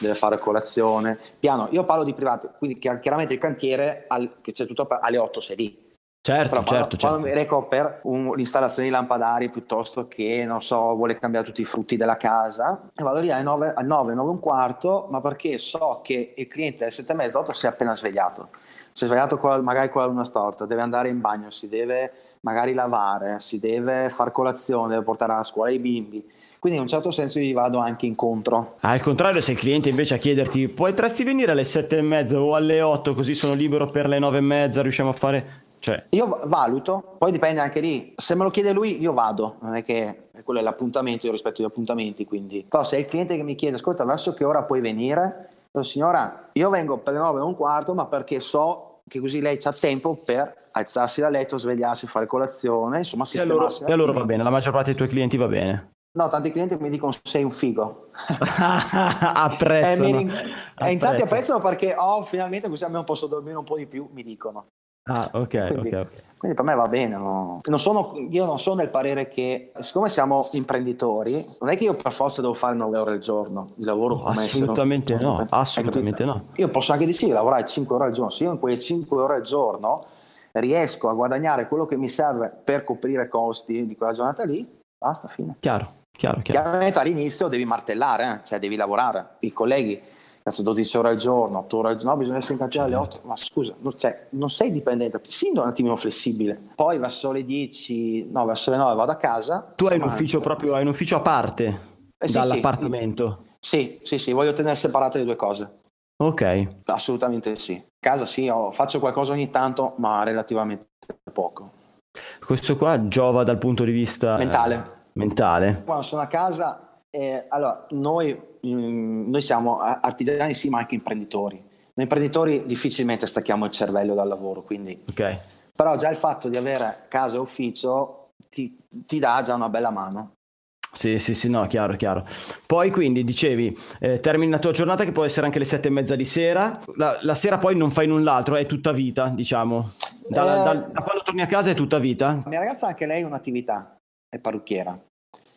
deve fare colazione, piano. Io parlo di privati, quindi chiaramente il cantiere, al, che c'è tutto alle 8 sei lì. Certo, Però quando, certo, quando certo. mi reco per un- l'installazione di lampadari piuttosto che, non so, vuole cambiare tutti i frutti della casa, e vado lì alle 9, alle 9, 9 e un quarto, ma perché so che il cliente alle 7 e mezza, 8 si è appena svegliato. Si è svegliato con, magari con la luna storta, deve andare in bagno, si deve magari lavare, si deve far colazione, deve portare a scuola i bimbi. Quindi in un certo senso gli vado anche incontro. Al contrario, se il cliente invece a chiederti potresti venire alle sette e mezza o alle 8 così sono libero per le nove e mezza, riusciamo a fare... Cioè, Io va- valuto, poi dipende anche lì. Se me lo chiede lui, io vado. Non è che quello è l'appuntamento, io rispetto gli appuntamenti. Quindi. Però se è il cliente che mi chiede, ascolta, verso che ora puoi venire? Dico, signora, io vengo per le 9 e un quarto, ma perché so che così lei ha tempo per alzarsi da letto, svegliarsi, fare colazione, insomma, e allora, sistemarsi. e allora va bene, la maggior parte dei tuoi clienti va bene. No, tanti clienti mi dicono sei un figo. Apprezzano. Eh, mi rin- e in tanti Apprezzano. apprezzano perché, oh, finalmente così almeno posso dormire un po' di più, mi dicono. Ah, ok, Quindi, ok, ok. quindi per me va bene. no? Non sono- io non sono del parere che, siccome siamo imprenditori, non è che io per forza devo fare 9 ore al giorno di lavoro. No, assolutamente no, Hai assolutamente no. Io posso anche di sì lavorare 5 ore al giorno. Se io in quelle 5 ore al giorno riesco a guadagnare quello che mi serve per coprire i costi di quella giornata lì, basta, fine. Chiaro, chiaro, chiaro. Chiaramente all'inizio devi martellare, eh, cioè devi lavorare. I colleghi, cazzo, 12 ore al giorno, 8 ore al giorno, no, bisogna essere in cantiere alle 8. Ma scusa, non, cioè, non sei dipendente, sì, un attimino flessibile. Poi verso le 10, no, verso le 9 vado a casa. Tu hai un ufficio proprio, hai un ufficio a parte Eh sì, dall'appartamento. Sì, sì, sì, voglio tenere separate le due cose. Ok, Assolutamente sì. A casa sì, ho- faccio qualcosa ogni tanto, ma relativamente poco. questo qua giova dal punto di vista eh, Mentale. mentale. Quando sono a casa, eh, allora, noi, mm, noi siamo artigiani sì, ma anche imprenditori. Noi imprenditori difficilmente stacchiamo il cervello dal lavoro, quindi... Ok. Però già il fatto di avere casa e ufficio ti, ti dà già una bella mano. Sì, sì, sì, no, chiaro, chiaro. Poi quindi dicevi, eh, termini la tua giornata che può essere anche le sette e mezza di sera. La, la sera poi non fai null'altro, è tutta vita, diciamo. Da, Eh. da- da quando torni a casa è tutta vita. La mia ragazza anche lei ha un'attività, è parrucchiera.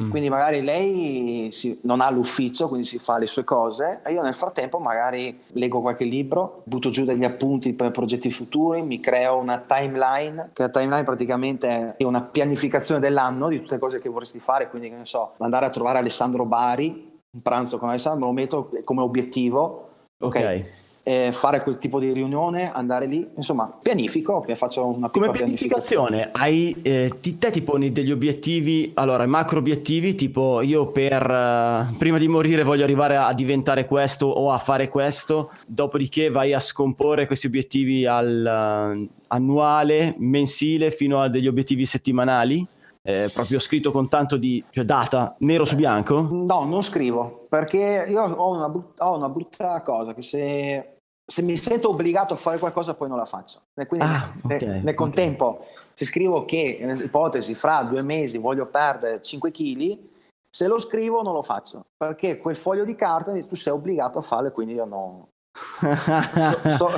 Mm. Quindi magari lei si- non ha l'ufficio, quindi si fa le sue cose e io nel frattempo magari leggo qualche libro, butto giù degli appunti per progetti futuri, mi creo una timeline, che la timeline praticamente è una pianificazione dell'anno di tutte le cose che vorresti fare, quindi che ne so, andare a trovare Alessandro Bari, un pranzo con Alessandro, me lo metto come obiettivo, Ok. Eh, fare quel tipo di riunione, andare lì, insomma, pianifico, che faccio una Come pianificazione, hai, eh, ti, te ti poni degli obiettivi, allora macro obiettivi, tipo io per eh, prima di morire voglio arrivare a, a diventare questo o a fare questo, dopodiché vai a scomporre questi obiettivi al eh, annuale, mensile, fino a degli obiettivi settimanali, eh, proprio scritto con tanto di cioè, data, nero su bianco. No, non scrivo, perché io ho una, brut- ho una brutta cosa, che se, se mi sento obbligato a fare qualcosa poi non la faccio. E quindi Ah, ne- ok, nel ok. contempo, se scrivo che, ipotesi, fra due mesi voglio perdere 5 kg, se lo scrivo non lo faccio, perché quel foglio di carta tu sei obbligato a farlo e quindi io no... so-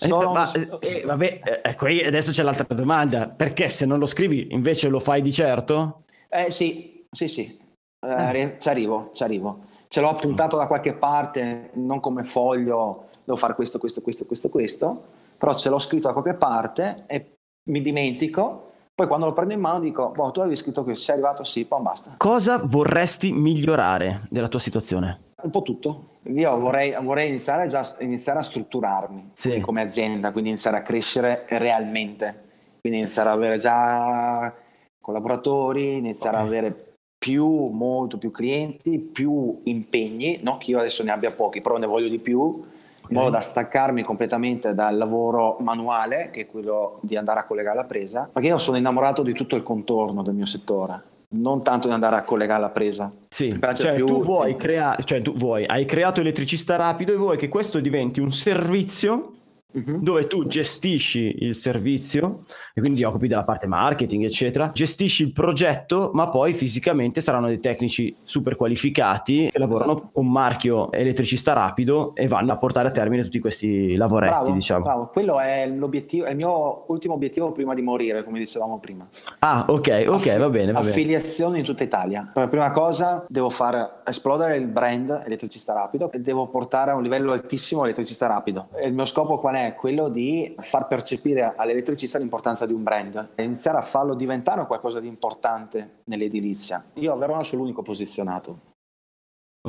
Eh, sono- ma, eh, eh, vabbè, eh, ecco, adesso c'è l'altra domanda, perché se non lo scrivi invece lo fai di certo? Eh sì, sì, sì, Eh, ri- ci arrivo, ci arrivo. Ce l'ho appuntato da qualche parte, non come foglio, devo fare questo, questo, questo, questo, questo, però ce l'ho scritto da qualche parte e mi dimentico, poi quando lo prendo in mano dico, boh, tu avevi scritto questo, sei arrivato? Sì, poi basta. Cosa vorresti migliorare della tua situazione? Un po' tutto. Io vorrei, vorrei iniziare, già, iniziare a strutturarmi quindi come azienda, quindi iniziare a crescere realmente, quindi iniziare ad avere già collaboratori, iniziare ad avere più, molto più clienti, più impegni, non che io adesso ne abbia pochi, però ne voglio di più, in modo da staccarmi completamente dal lavoro manuale, che è quello di andare a collegare la presa, perché io sono innamorato di tutto il contorno del mio settore, non tanto di andare a collegare la presa. Sì, cioè più- tu vuoi creare, cioè tu vuoi, hai creato elettricista rapido e vuoi che questo diventi un servizio Mhm. dove tu gestisci il servizio e quindi ti occupi della parte marketing, eccetera, gestisci il progetto, ma poi fisicamente saranno dei tecnici super qualificati che lavorano Esatto. con marchio elettricista rapido e vanno a portare a termine tutti questi lavoretti, Bravo, diciamo. bravo. quello è l'obiettivo, è il mio ultimo obiettivo prima di morire, come dicevamo prima. Ah, ok, ok, Affi- va bene, va bene. Affiliazione in tutta Italia. Per prima cosa devo far esplodere il brand elettricista rapido e devo portare a un livello altissimo l'elettricista rapido. E il mio scopo qual è? È quello di far percepire all'elettricista l'importanza di un brand e iniziare a farlo diventare qualcosa di importante nell'edilizia. Io a Verona sono l'unico posizionato.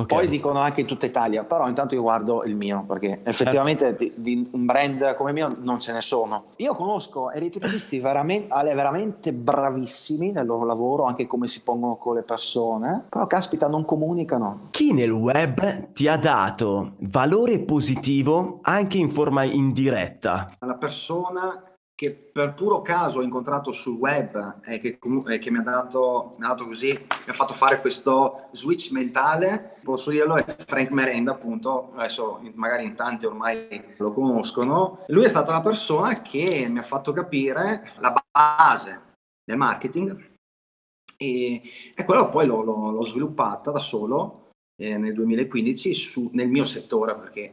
Okay. Poi dicono anche in tutta Italia, però intanto io guardo il mio, perché effettivamente certo. di, di, un brand come il mio non ce ne sono. Io conosco elettricisti veramente, veramente bravissimi nel loro lavoro, anche come si pongono con le persone, però caspita non comunicano. Chi nel web ti ha dato valore positivo anche in forma indiretta? La persona che per puro caso ho incontrato sul web e che, comunque, che mi, ha dato, mi, ha dato, così, mi ha fatto fare questo switch mentale, posso dirlo, è Frank Merenda appunto, adesso magari in tanti ormai lo conoscono. Lui è stata la persona che mi ha fatto capire la base del marketing e, e quello poi l'ho, l'ho, l'ho sviluppata da solo eh, nel 2015 su, nel mio settore perché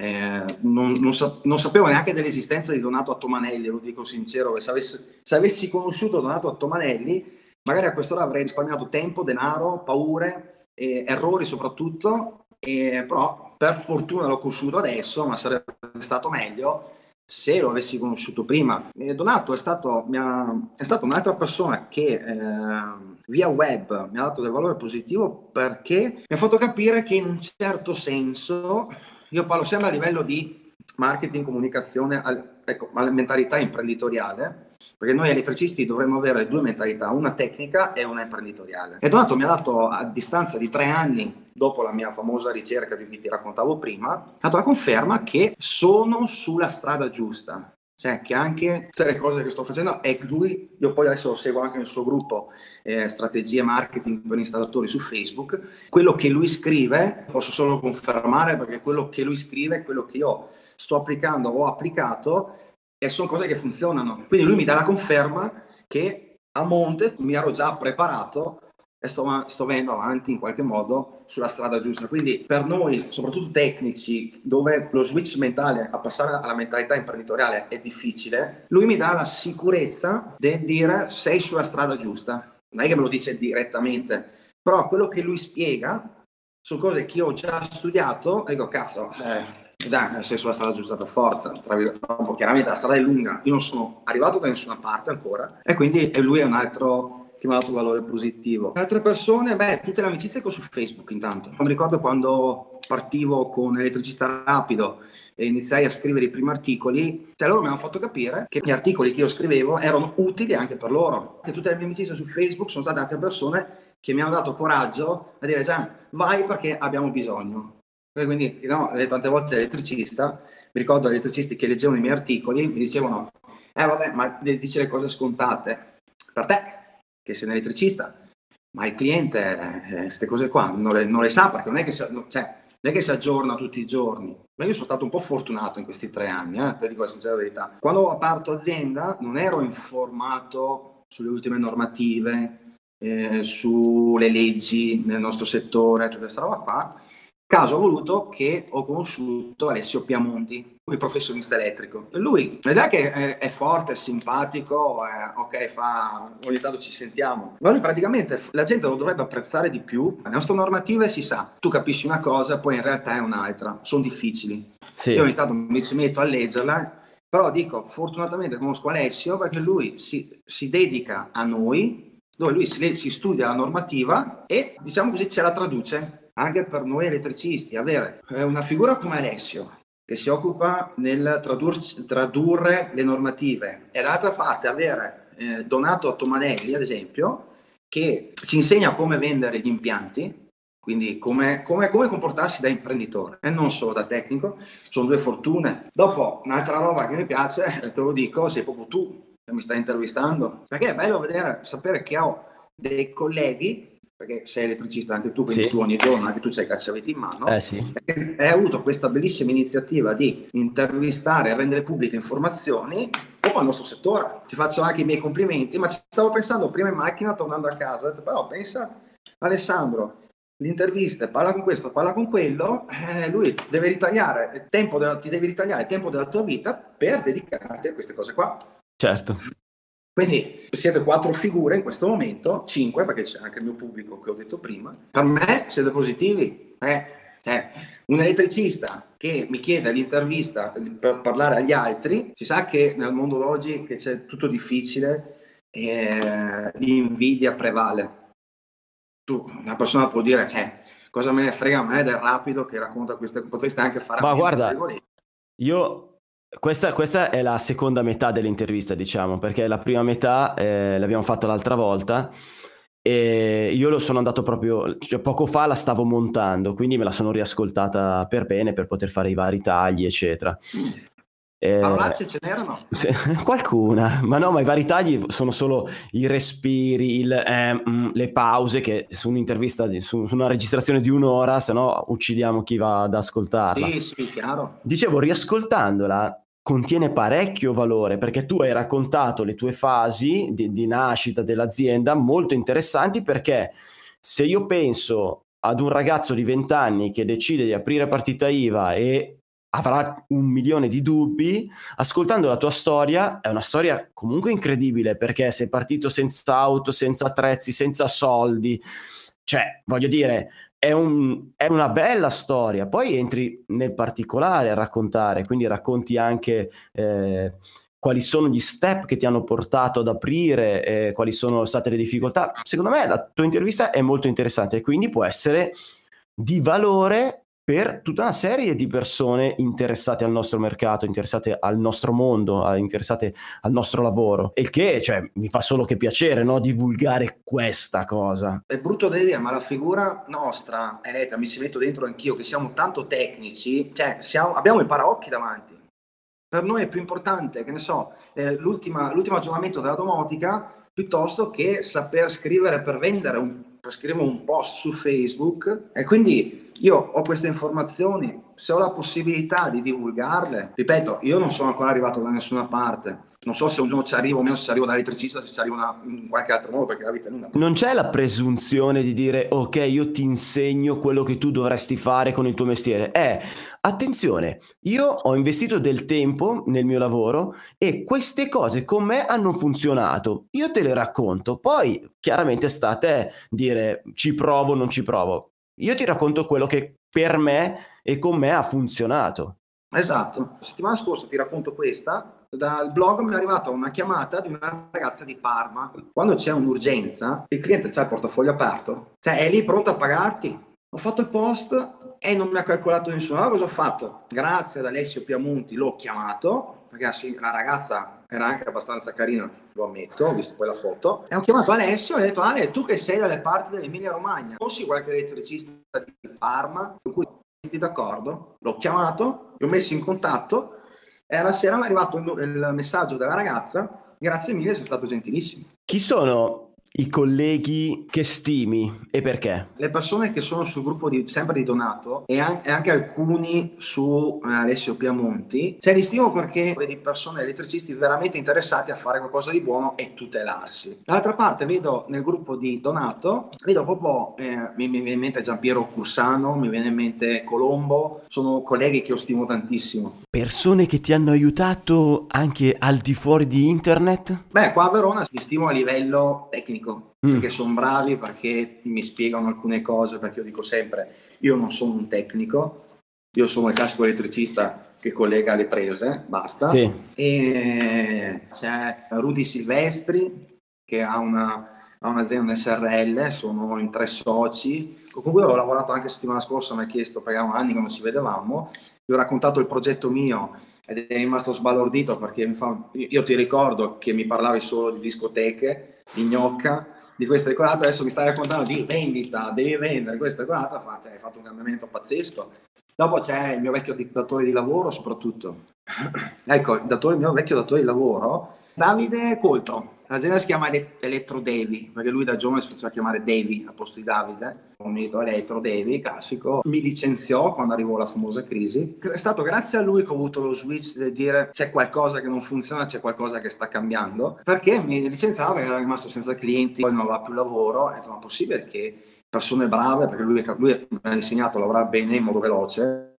eh, non, non, sa- non, sapevo neanche dell'esistenza di Donato Attomanelli, lo dico sincero, se avessi, se avessi conosciuto Donato Attomanelli, magari a quest'ora avrei risparmiato tempo, denaro, paure, eh, errori soprattutto, eh, però per fortuna l'ho conosciuto adesso, ma sarebbe stato meglio se lo avessi conosciuto prima. Donato è stato, ha, è stato, un'altra persona che eh, via web mi ha dato del valore positivo perché mi ha fatto capire che in un certo senso io parlo sempre a livello di marketing, comunicazione, ecco, ma mentalità imprenditoriale, perché noi elettricisti dovremmo avere due mentalità, una tecnica e una imprenditoriale. E Donato mi ha dato a distanza di tre anni, dopo la mia famosa ricerca di cui ti raccontavo prima, ha dato la conferma che sono sulla strada giusta. Cioè che anche tutte le cose che sto facendo è lui, io poi adesso lo seguo anche nel suo gruppo eh, strategie marketing per installatori su Facebook, quello che lui scrive posso solo confermare perché quello che lui scrive è quello che io sto applicando o ho applicato e sono cose che funzionano. Quindi lui mi dà la conferma che a monte mi ero già preparato e sto, sto venendo avanti in qualche modo sulla strada giusta. Quindi per noi, soprattutto tecnici, dove lo switch mentale a passare alla mentalità imprenditoriale è difficile, lui mi dà la sicurezza di dire sei sulla strada giusta. Non è che me lo dice direttamente, però quello che lui spiega sono cose che io ho già studiato dico, cazzo, eh, già sei sulla strada giusta per forza. Chiaramente la strada è lunga, io non sono arrivato da nessuna parte ancora e quindi lui è un altro dato valore positivo. Altre persone, beh, tutte le amicizie che ho su Facebook intanto. Mi ricordo quando partivo con Elettricista Rapido e iniziai a scrivere i primi articoli, cioè loro mi hanno fatto capire che gli articoli che io scrivevo erano utili anche per loro. E tutte le mie amicizie su Facebook sono state altre persone che mi hanno dato coraggio a dire già vai perché abbiamo bisogno. E quindi no, tante volte elettricista, mi ricordo elettricisti che leggevano i miei articoli, mi dicevano eh vabbè ma dici le cose scontate. Per te che sei un elettricista, ma il cliente queste eh, cose qua non le, non le, sa perché non è, che si, cioè, non è che si aggiorna tutti i giorni. Ma io sono stato un po' fortunato in questi tre anni, eh, per dire la sincera verità. Quando ho aperto azienda non ero informato sulle ultime normative, eh, sulle leggi nel nostro settore, tutta questa roba qua. Caso ha voluto che ho conosciuto Alessio Piamonti, il professionista elettrico. Lui, l'idea che è, è forte, è simpatico, è, ok, fa, ogni tanto ci sentiamo, ma lui praticamente la gente lo dovrebbe apprezzare di più. Le nostre normative si sa, tu capisci una cosa, poi in realtà è un'altra, sono difficili. Sì. Io ogni tanto mi ci metto a leggerla, però dico, fortunatamente conosco Alessio perché lui si, si dedica a noi, dove lui si, si studia la normativa e diciamo così ce la traduce anche per noi elettricisti, avere eh, una figura come Alessio che si occupa nel tradur- tradurre le normative e dall'altra parte avere eh, Donato Tomanelli, ad esempio, che ci insegna come vendere gli impianti, quindi come, come, come, comportarsi da imprenditore e non solo da tecnico, sono due fortune. Dopo, un'altra roba che mi piace, te lo dico, sei proprio tu che mi stai intervistando, perché è bello vedere, sapere che ho dei colleghi perché sei elettricista anche tu, quindi sì. tu ogni giorno anche tu c'hai i cacciaviti in mano, eh sì. hai avuto questa bellissima iniziativa di intervistare e rendere pubbliche informazioni proprio al nostro settore. Ti faccio anche i miei complimenti, ma ci stavo pensando prima in macchina tornando a casa, ho detto però pensa Alessandro, l'intervista, parla con questo, parla con quello, eh, lui deve ritagliare il tempo della, ti devi ritagliare il tempo della tua vita per dedicarti a queste cose qua. Certo. Quindi siete quattro figure in questo momento, cinque, perché c'è anche il mio pubblico che ho detto prima. Per me siete positivi. Eh, Cioè, un elettricista che mi chiede l'intervista per parlare agli altri, si sa che nel mondo d'oggi che c'è tutto difficile, eh, l'invidia prevale. Tu, una persona può dire, cioè, cosa me ne frega a me del rapido che racconta queste, potreste anche fare... Ma guarda, io questa, questa, è la seconda metà dell'intervista, diciamo, perché la prima metà eh, l'abbiamo fatta l'altra volta e io lo sono andato proprio, cioè poco fa la stavo montando, quindi me la sono riascoltata per bene per poter fare i vari tagli, eccetera. Eh, Parolacce ce n'erano? Qualcuna, ma no, ma i vari tagli sono solo i respiri, il, eh, mm, le pause che su un'intervista, su, su, una registrazione di un'ora, se no uccidiamo chi va ad ascoltarla. Sì, sì, chiaro. Dicevo, riascoltandola contiene parecchio valore perché tu hai raccontato le tue fasi di, di nascita dell'azienda molto interessanti perché se io penso ad un ragazzo di 20 anni che decide di aprire partita IVA e avrà un milione di dubbi, ascoltando la tua storia è una storia comunque incredibile perché sei partito senza auto, senza attrezzi, senza soldi, cioè voglio dire è, un, è una bella storia, poi entri nel particolare a raccontare, quindi racconti anche... Eh, quali sono gli step che ti hanno portato ad aprire, eh, quali sono state le difficoltà. Secondo me la tua intervista è molto interessante e quindi può essere di valore per tutta una serie di persone interessate al nostro mercato, interessate al nostro mondo, interessate al nostro lavoro. E che cioè, mi fa solo che piacere no? divulgare questa cosa. È brutto da dire, ma la figura nostra, Elettra, mi ci metto dentro anch'io, che siamo tanto tecnici, cioè siamo, abbiamo i paraocchi davanti. Per noi è più importante, che ne so, eh, l'ultimo aggiornamento della domotica piuttosto che saper scrivere per vendere un scrivo un post su Facebook e quindi io ho queste informazioni, se ho la possibilità di divulgarle, ripeto, io non sono ancora arrivato da nessuna parte. Non so se un giorno ci arrivo o meno, se ci arrivo da elettricista, se ci arrivo in qualche altro modo, perché la vita è lunga. Non c'è la presunzione di dire, ok, io ti insegno quello che tu dovresti fare con il tuo mestiere. È, attenzione, io ho investito del tempo nel mio lavoro e queste cose con me hanno funzionato. Io te le racconto, poi chiaramente sta a te dire ci provo o non ci provo. Io ti racconto quello che per me e con me ha funzionato. Esatto, la settimana scorsa ti racconto questa, dal blog mi è arrivata una chiamata di una ragazza di Parma. Quando c'è un'urgenza, il cliente c'ha il portafoglio aperto, cioè è lì pronto a pagarti. Ho fatto il post e non mi ha calcolato nessuno. Allora cosa ho fatto? Grazie ad Alessio Piamonti l'ho chiamato, perché la ragazza era anche abbastanza carina, lo ammetto, ho visto poi la foto, e ho chiamato Alessio e ho detto Ale, tu che sei dalle parti dell'Emilia Romagna, fossi qualche elettricista di Parma, con cui siete d'accordo? L'ho chiamato, li ho messo in contatto e alla sera mi è arrivato il messaggio della ragazza, grazie mille, sei stato gentilissimo. Chi sono i colleghi che stimi e perché? Le persone che sono sul gruppo di, sempre di Donato e, anche alcuni su eh, Alessio Piamonti, cioè li stimo perché vedi persone elettricisti veramente interessati a fare qualcosa di buono e tutelarsi. Dall'altra parte vedo nel gruppo di Donato, vedo proprio, eh, mi, mi viene in mente Giampiero Cursano, mi viene in mente Colombo, sono colleghi che io stimo tantissimo. Persone che ti hanno aiutato anche al di fuori di internet? Beh, qua a Verona li stimo a livello tecnico tecnico, mm. perché sono bravi, perché mi spiegano alcune cose, perché io dico sempre, io non sono un tecnico, io sono il classico elettricista che collega le prese, basta. Sì. E c'è Rudy Silvestri che ha, una, ha un'azienda SRL, sono in tre soci, con cui ho lavorato anche settimana scorsa, mi ha chiesto, perché erano anni che non ci vedevamo, gli ho raccontato il progetto mio ed è rimasto sbalordito perché fa, io ti ricordo che mi parlavi solo di discoteche, di gnocca, di questa e quell'altra, adesso mi stai raccontando di vendita, devi vendere questa e quell'altra, fa, cioè, hai fatto un cambiamento pazzesco. Dopo c'è il mio vecchio datore di lavoro soprattutto. ecco, il, datore, il mio vecchio datore di lavoro, Davide Coltro, L'azienda si chiama Elettro Devi, perché lui da giovane si faceva chiamare Devi a posto di Davide, un mito Elettro Devi, classico. Mi licenziò quando arrivò la famosa crisi. È stato grazie a lui che ho avuto lo switch di dire c'è qualcosa che non funziona, c'è qualcosa che sta cambiando, perché mi licenziava perché era rimasto senza clienti, poi non aveva più lavoro, ho detto ma è possibile che persone brave, perché lui mi ha insegnato a lavorare bene in modo veloce,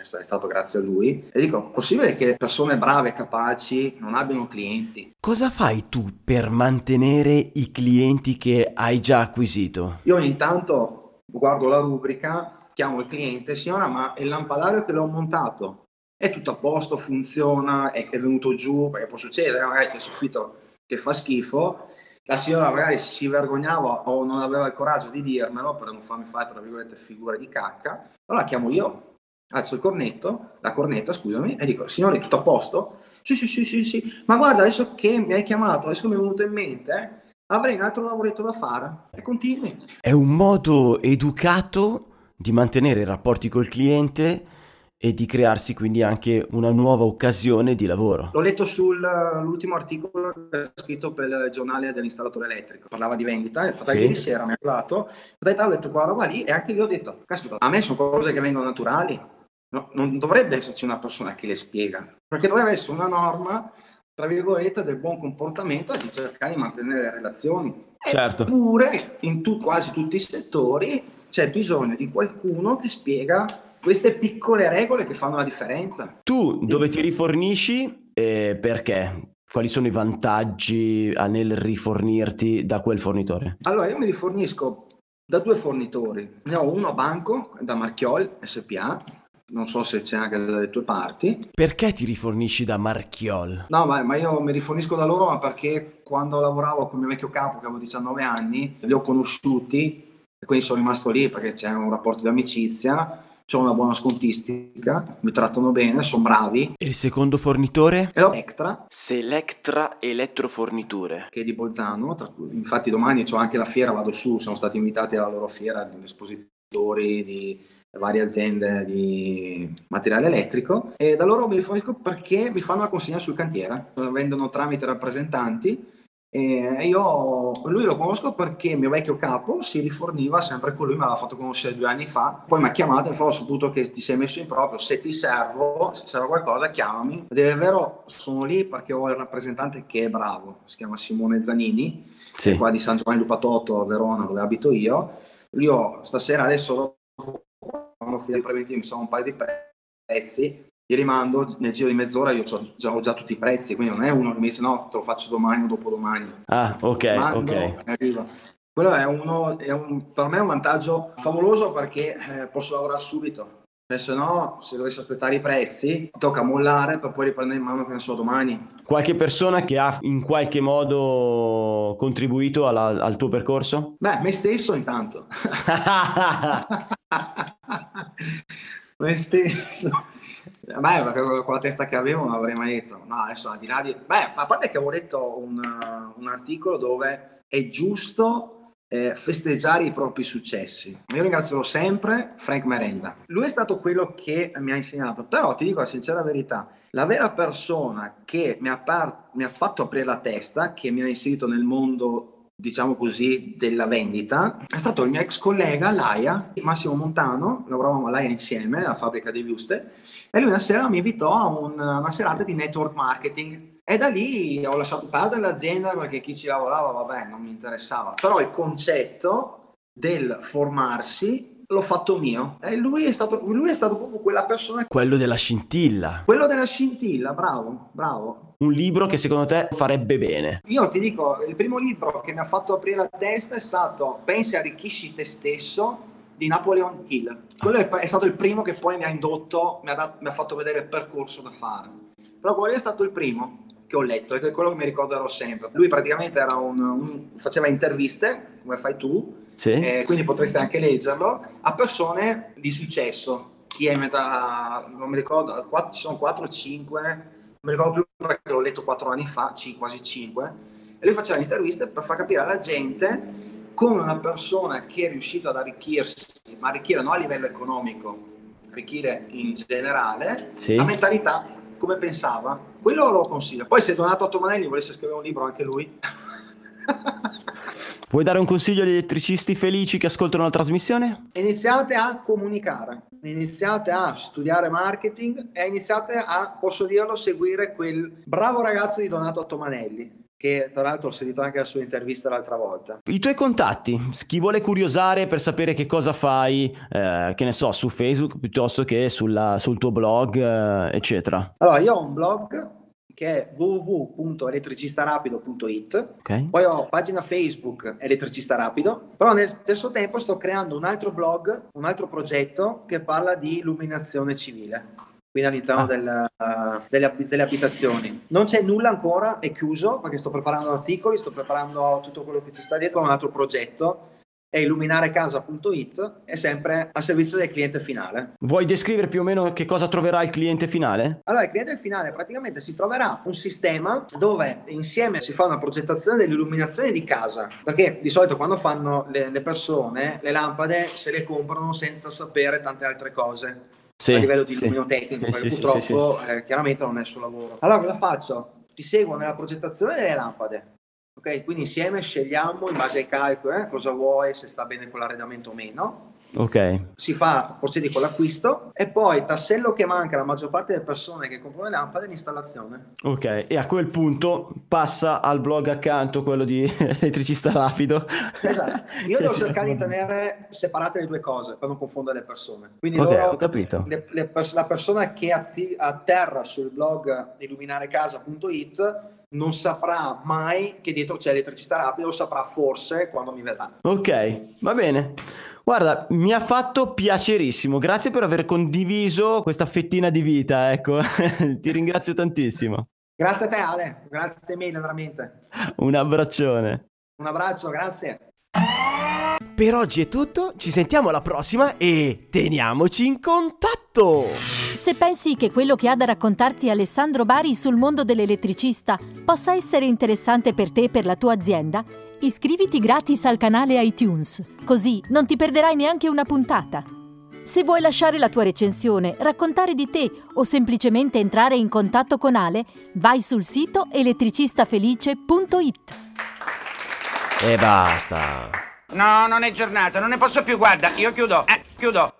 è stato grazie a lui. E dico, possibile che persone brave e capaci non abbiano clienti? Cosa fai tu per mantenere i clienti che hai già acquisito? Io ogni tanto guardo la rubrica chiamo il cliente, signora, ma il lampadario che l'ho montato è tutto a posto, funziona, è, è venuto giù, perché può succedere, magari c'è il soffitto che fa schifo, la signora magari si vergognava o non aveva il coraggio di dirmelo per non farmi fare, tra virgolette, figura di cacca, allora chiamo io, alzo il cornetto, la cornetta, scusami, e dico, signore, tutto a posto? Sì, sì, sì, sì, sì, ma guarda, adesso che mi hai chiamato, adesso mi è venuto in mente, eh, avrei un altro lavoretto da fare, e continui. È un modo educato di mantenere i rapporti col cliente e di crearsi quindi anche una nuova occasione di lavoro. L'ho letto sull'ultimo articolo scritto per il giornale dell'installatore elettrico, parlava di vendita, il fatto sì. ieri sera mi ha parlato, ho detto, ho letto quella roba lì e anche lì ho detto, caspita, a me sono cose che vengono naturali, no, non dovrebbe esserci una persona che le spiega, perché dovrebbe essere una norma, tra virgolette, del buon comportamento e di cercare di mantenere le relazioni. Certo. Eppure in tu, quasi tutti i settori c'è bisogno di qualcuno che spiega queste piccole regole che fanno la differenza. Tu dove ti rifornisci e perché? Quali sono i vantaggi nel rifornirti da quel fornitore? Allora, io mi rifornisco da due fornitori. Ne ho uno a banco, da Marchiol SPA, non so se c'è anche dalle tue parti. Perché ti rifornisci da Marchiol? No, ma, ma, io mi rifornisco da loro ma perché quando lavoravo con il mio vecchio capo, che avevo 19 anni, li ho conosciuti e quindi sono rimasto lì perché c'è un rapporto di amicizia ho una buona scontistica, mi trattano bene, sono bravi. E il secondo fornitore? È Electra. Selectra Elettroforniture. Che è di Bolzano, cui, infatti domani c'ho anche la fiera, vado su, siamo stati invitati alla loro fiera di espositori di varie aziende di materiale elettrico e da loro mi rifornisco perché mi fanno la consegna sul cantiere, vendono tramite rappresentanti e io lui lo conosco perché il mio vecchio capo si riforniva sempre con lui, me l'ha fatto conoscere due anni fa. Poi mi ha chiamato e fa: Ho saputo che ti sei messo in proprio. Se ti servo, se ti serve qualcosa, chiamami. Ed è vero, sono lì perché ho il rappresentante che è bravo, si chiama Simone Zanini, sì. qua di San Giovanni Lupatotto a Verona, dove abito io. Io stasera adesso quando finito i preventivi mi sono un paio di prezzi gli rimando nel giro di mezz'ora io ho già, ho già, tutti i prezzi quindi non è uno che mi dice no te lo faccio domani o dopodomani ah ok Mando, ok. arriva. quello è, uno, è un, per me è un vantaggio favoloso perché eh, posso lavorare subito se no se dovessi aspettare i prezzi tocca mollare per poi riprendere in mano che ne so domani qualche persona che ha in qualche modo contribuito alla, al tuo percorso? beh me stesso intanto me stesso Beh, con la testa che avevo non avrei mai detto. No, adesso al di là di... Beh, a parte che avevo letto un, un articolo dove è giusto eh, festeggiare i propri successi. Io ringrazierò sempre Frank Merenda. Lui è stato quello che mi ha insegnato, però ti dico la sincera verità, la vera persona che mi ha, par- mi ha fatto aprire la testa, che mi ha inserito nel mondo diciamo così, della vendita è stato il mio ex collega Laia, Massimo Montano, lavoravamo a Laia insieme alla fabbrica di Viuste e lui una sera mi invitò a un, una serata di network marketing e da lì ho lasciato perdere l'azienda perché chi ci lavorava, vabbè, non mi interessava, però il concetto del formarsi l'ho fatto mio. E lui è stato, lui è stato proprio quella persona. Quello della scintilla. Quello della scintilla, bravo, bravo. Un libro che secondo te farebbe bene. Io ti dico, il primo libro che mi ha fatto aprire la testa è stato Pensi e arricchisci te stesso di Napoleon Hill. Quello è, è, stato il primo che poi mi ha indotto, mi ha, dat, mi ha fatto vedere il percorso da fare. Però quello è stato il primo che ho letto e che è quello che mi ricorderò sempre. Lui praticamente un, un, faceva interviste, come fai tu, sì. eh, quindi potreste anche leggerlo, a persone di successo. Chi è metà, non mi ricordo, 4, ci sono 4 o 5, non mi ricordo più perché l'ho letto 4 anni fa, quasi 5, e lui faceva interviste per far capire alla gente come una persona che è riuscita ad arricchirsi, ma arricchire non a livello economico, arricchire in generale, sì. la mentalità come pensava, quello lo consiglio. Poi se Donato Tomanelli volesse scrivere un libro anche lui. Vuoi dare un consiglio agli elettricisti felici che ascoltano la trasmissione? Iniziate a comunicare, iniziate a studiare marketing e iniziate a, posso dirlo, seguire quel bravo ragazzo di Donato Tomanelli che tra l'altro ho sentito anche la sua intervista l'altra volta. I tuoi contatti, chi vuole curiosare per sapere che cosa fai, eh, che ne so, su Facebook piuttosto che sulla, sul tuo blog, eh, eccetera. Allora, io ho un blog che è www.elettricistarapido.it. Ok. Poi ho pagina Facebook Elettricista Rapido, però nel stesso tempo sto creando un altro blog, un altro progetto che parla di illuminazione civile. Quindi all'interno Ah. del, uh, delle, delle abitazioni. Non c'è nulla ancora, è chiuso perché sto preparando articoli, sto preparando tutto quello che ci sta dietro, un altro progetto. È illuminarecasa.it, è sempre a servizio del cliente finale. Vuoi descrivere più o meno che cosa troverà il cliente finale? Allora, il cliente finale praticamente si troverà un sistema dove insieme si fa una progettazione dell'illuminazione di casa, perché di solito quando fanno le, le persone le lampade se le comprano senza sapere tante altre cose Sì, a livello di sì. illuminotecnico, Sì, perché sì, purtroppo eh, chiaramente non è il suo lavoro. Allora cosa faccio? Ti seguo nella progettazione delle lampade. Ok, quindi insieme scegliamo in base ai calcoli eh, cosa vuoi, se sta bene con l'arredamento o meno. Ok. Si fa, procedi con l'acquisto e poi tassello che manca alla maggior parte delle persone che comprano le lampade è l'installazione. Ok, e a quel punto passa al blog accanto, quello di elettricista rapido. Esatto. Io devo cercare di tenere separate le due cose per non confondere le persone. Quindi Ok, loro, ho capito. le- le la persona che atti- atterra sul blog illuminarecasa.it non saprà mai che dietro c'è elettricità rapido, lo saprà forse quando mi vedrà. Ok, va bene. Guarda, mi ha fatto piacerissimo. Grazie per aver condiviso questa fettina di vita, ecco. Ti ringrazio tantissimo. Grazie a te Ale, grazie mille veramente. Un abbraccione. Un abbraccio, grazie. Per oggi è tutto, ci sentiamo alla prossima e teniamoci in contatto! Se pensi che quello che ha da raccontarti Alessandro Bari sul mondo dell'elettricista possa essere interessante per te e per la tua azienda, iscriviti gratis al canale iTunes, così non ti perderai neanche una puntata. Se vuoi lasciare la tua recensione, raccontare di te o semplicemente entrare in contatto con Ale, vai sul sito elettricistafelice.it. E basta. No, non è giornata, non ne posso più, guarda, io chiudo, eh, chiudo.